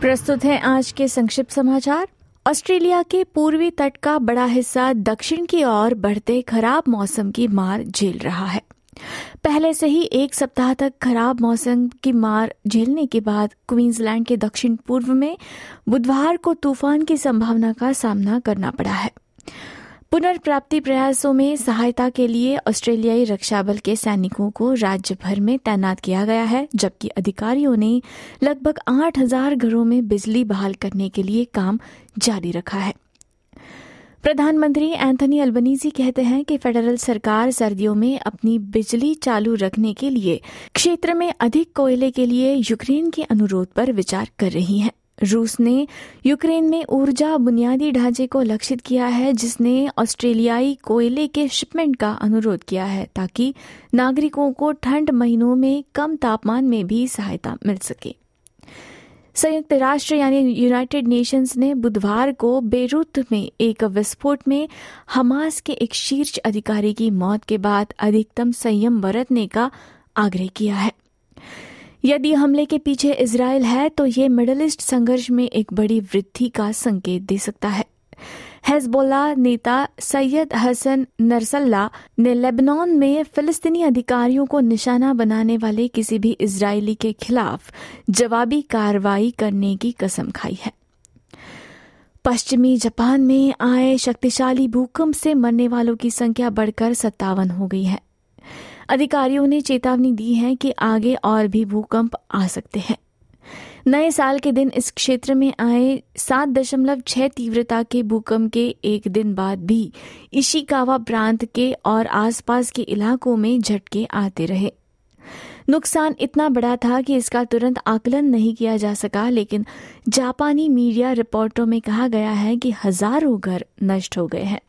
प्रस्तुत है आज के संक्षिप्त समाचार। ऑस्ट्रेलिया के पूर्वी तट का बड़ा हिस्सा दक्षिण की ओर बढ़ते खराब मौसम की मार झेल रहा है। पहले से ही एक सप्ताह तक खराब मौसम की मार झेलने के बाद क्वींसलैंड के दक्षिण पूर्व में बुधवार को तूफ़ान की संभावना का सामना करना पड़ा है। पुनर्प्राप्ति प्रयासों में सहायता के लिए ऑस्ट्रेलियाई रक्षा बल के सैनिकों को राज्य भर में तैनात किया गया है, जबकि अधिकारियों ने लगभग आठ हज़ार घरों में बिजली बहाल करने के लिए काम जारी रखा है। प्रधानमंत्री एंथनी अल्बनीजी कहते हैं कि फेडरल सरकार सर्दियों में अपनी बिजली चालू रखने के लिए क्षेत्र में अधिक कोयले के लिए यूक्रेन के अनुरोध पर विचार कर रही है। रूस ने यूक्रेन में ऊर्जा बुनियादी ढांचे को लक्षित किया है, जिसने ऑस्ट्रेलियाई कोयले के शिपमेंट का अनुरोध किया है, ताकि नागरिकों को ठंड महीनों में कम तापमान में भी सहायता मिल सके। संयुक्त राष्ट्र यानी यूनाइटेड नेशंस ने बुधवार को बेरूत में एक विस्फोट में हमास के एक शीर्ष अधिकारी की मौत के बाद अधिकतम संयम बरतने का आग्रह किया है। यदि हमले के पीछे इसराइल है तो ये मिडल ईस्ट संघर्ष में एक बड़ी वृद्धि का संकेत दे सकता है। हेजबोला नेता सैयद हसन नरसल्ला ने लेबनान में फिलिस्तीनी अधिकारियों को निशाना बनाने वाले किसी भी इजरायली के खिलाफ जवाबी कार्रवाई करने की कसम खाई है। पश्चिमी जापान में आए शक्तिशाली भूकंप से मरने वालों की संख्या बढ़कर सत्तावन हो गई है। अधिकारियों ने चेतावनी दी है कि आगे और भी भूकंप आ सकते हैं। नए साल के दिन इस क्षेत्र में आए सात दशमलव छह तीव्रता के भूकंप के एक दिन बाद भी इशिकावा प्रांत के और आसपास के इलाकों में झटके आते रहे। नुकसान इतना बड़ा था कि इसका तुरंत आकलन नहीं किया जा सका, लेकिन जापानी मीडिया रिपोर्टों में कहा गया है कि हज़ारों घर नष्ट हो गए हैं।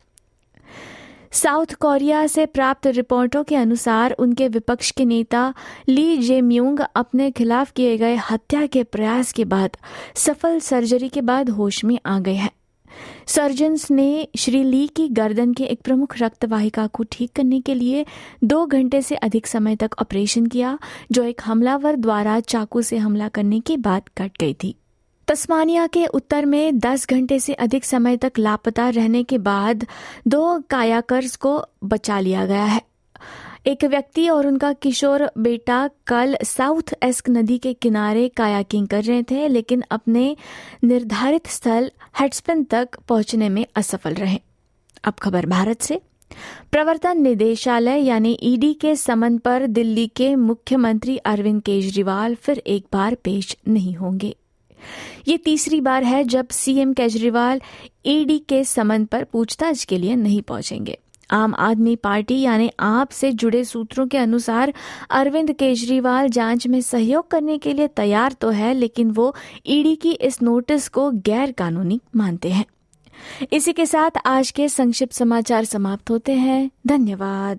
साउथ कोरिया से प्राप्त रिपोर्टों के अनुसार उनके विपक्ष के नेता ली जे म्यूंग अपने खिलाफ किए गए हत्या के प्रयास के बाद सफल सर्जरी के बाद होश में आ गए हैं। सर्जन्स ने श्री ली की गर्दन के एक प्रमुख रक्तवाहिका को ठीक करने के लिए दो घंटे से अधिक समय तक ऑपरेशन किया, जो एक हमलावर द्वारा चाकू से हमला करने के बाद कट गई थी। तस्मानिया के उत्तर में 10 घंटे से अधिक समय तक लापता रहने के बाद दो कायाकर्स को बचा लिया गया है। एक व्यक्ति और उनका किशोर बेटा कल साउथ एस्क नदी के किनारे कायाकिंग कर रहे थे, लेकिन अपने निर्धारित स्थल हेडस्पिन तक पहुँचने में असफल रहे। अब खबर भारत से। प्रवर्तन निदेशालय यानी ईडी के समन पर दिल्ली के मुख्यमंत्री अरविंद केजरीवाल फिर एक बार पेश नहीं होंगे। ये तीसरी बार है जब सीएम केजरीवाल ईडी के समन पर पूछताछ के लिए नहीं पहुँचेंगे। आम आदमी पार्टी यानी आप से जुड़े सूत्रों के अनुसार अरविंद केजरीवाल जाँच में सहयोग करने के लिए तैयार तो है, लेकिन वो ईडी की इस नोटिस को गैर कानूनी मानते हैं। इसी के साथ आज के संक्षिप्त समाचार समाप्त होते हैं। धन्यवाद।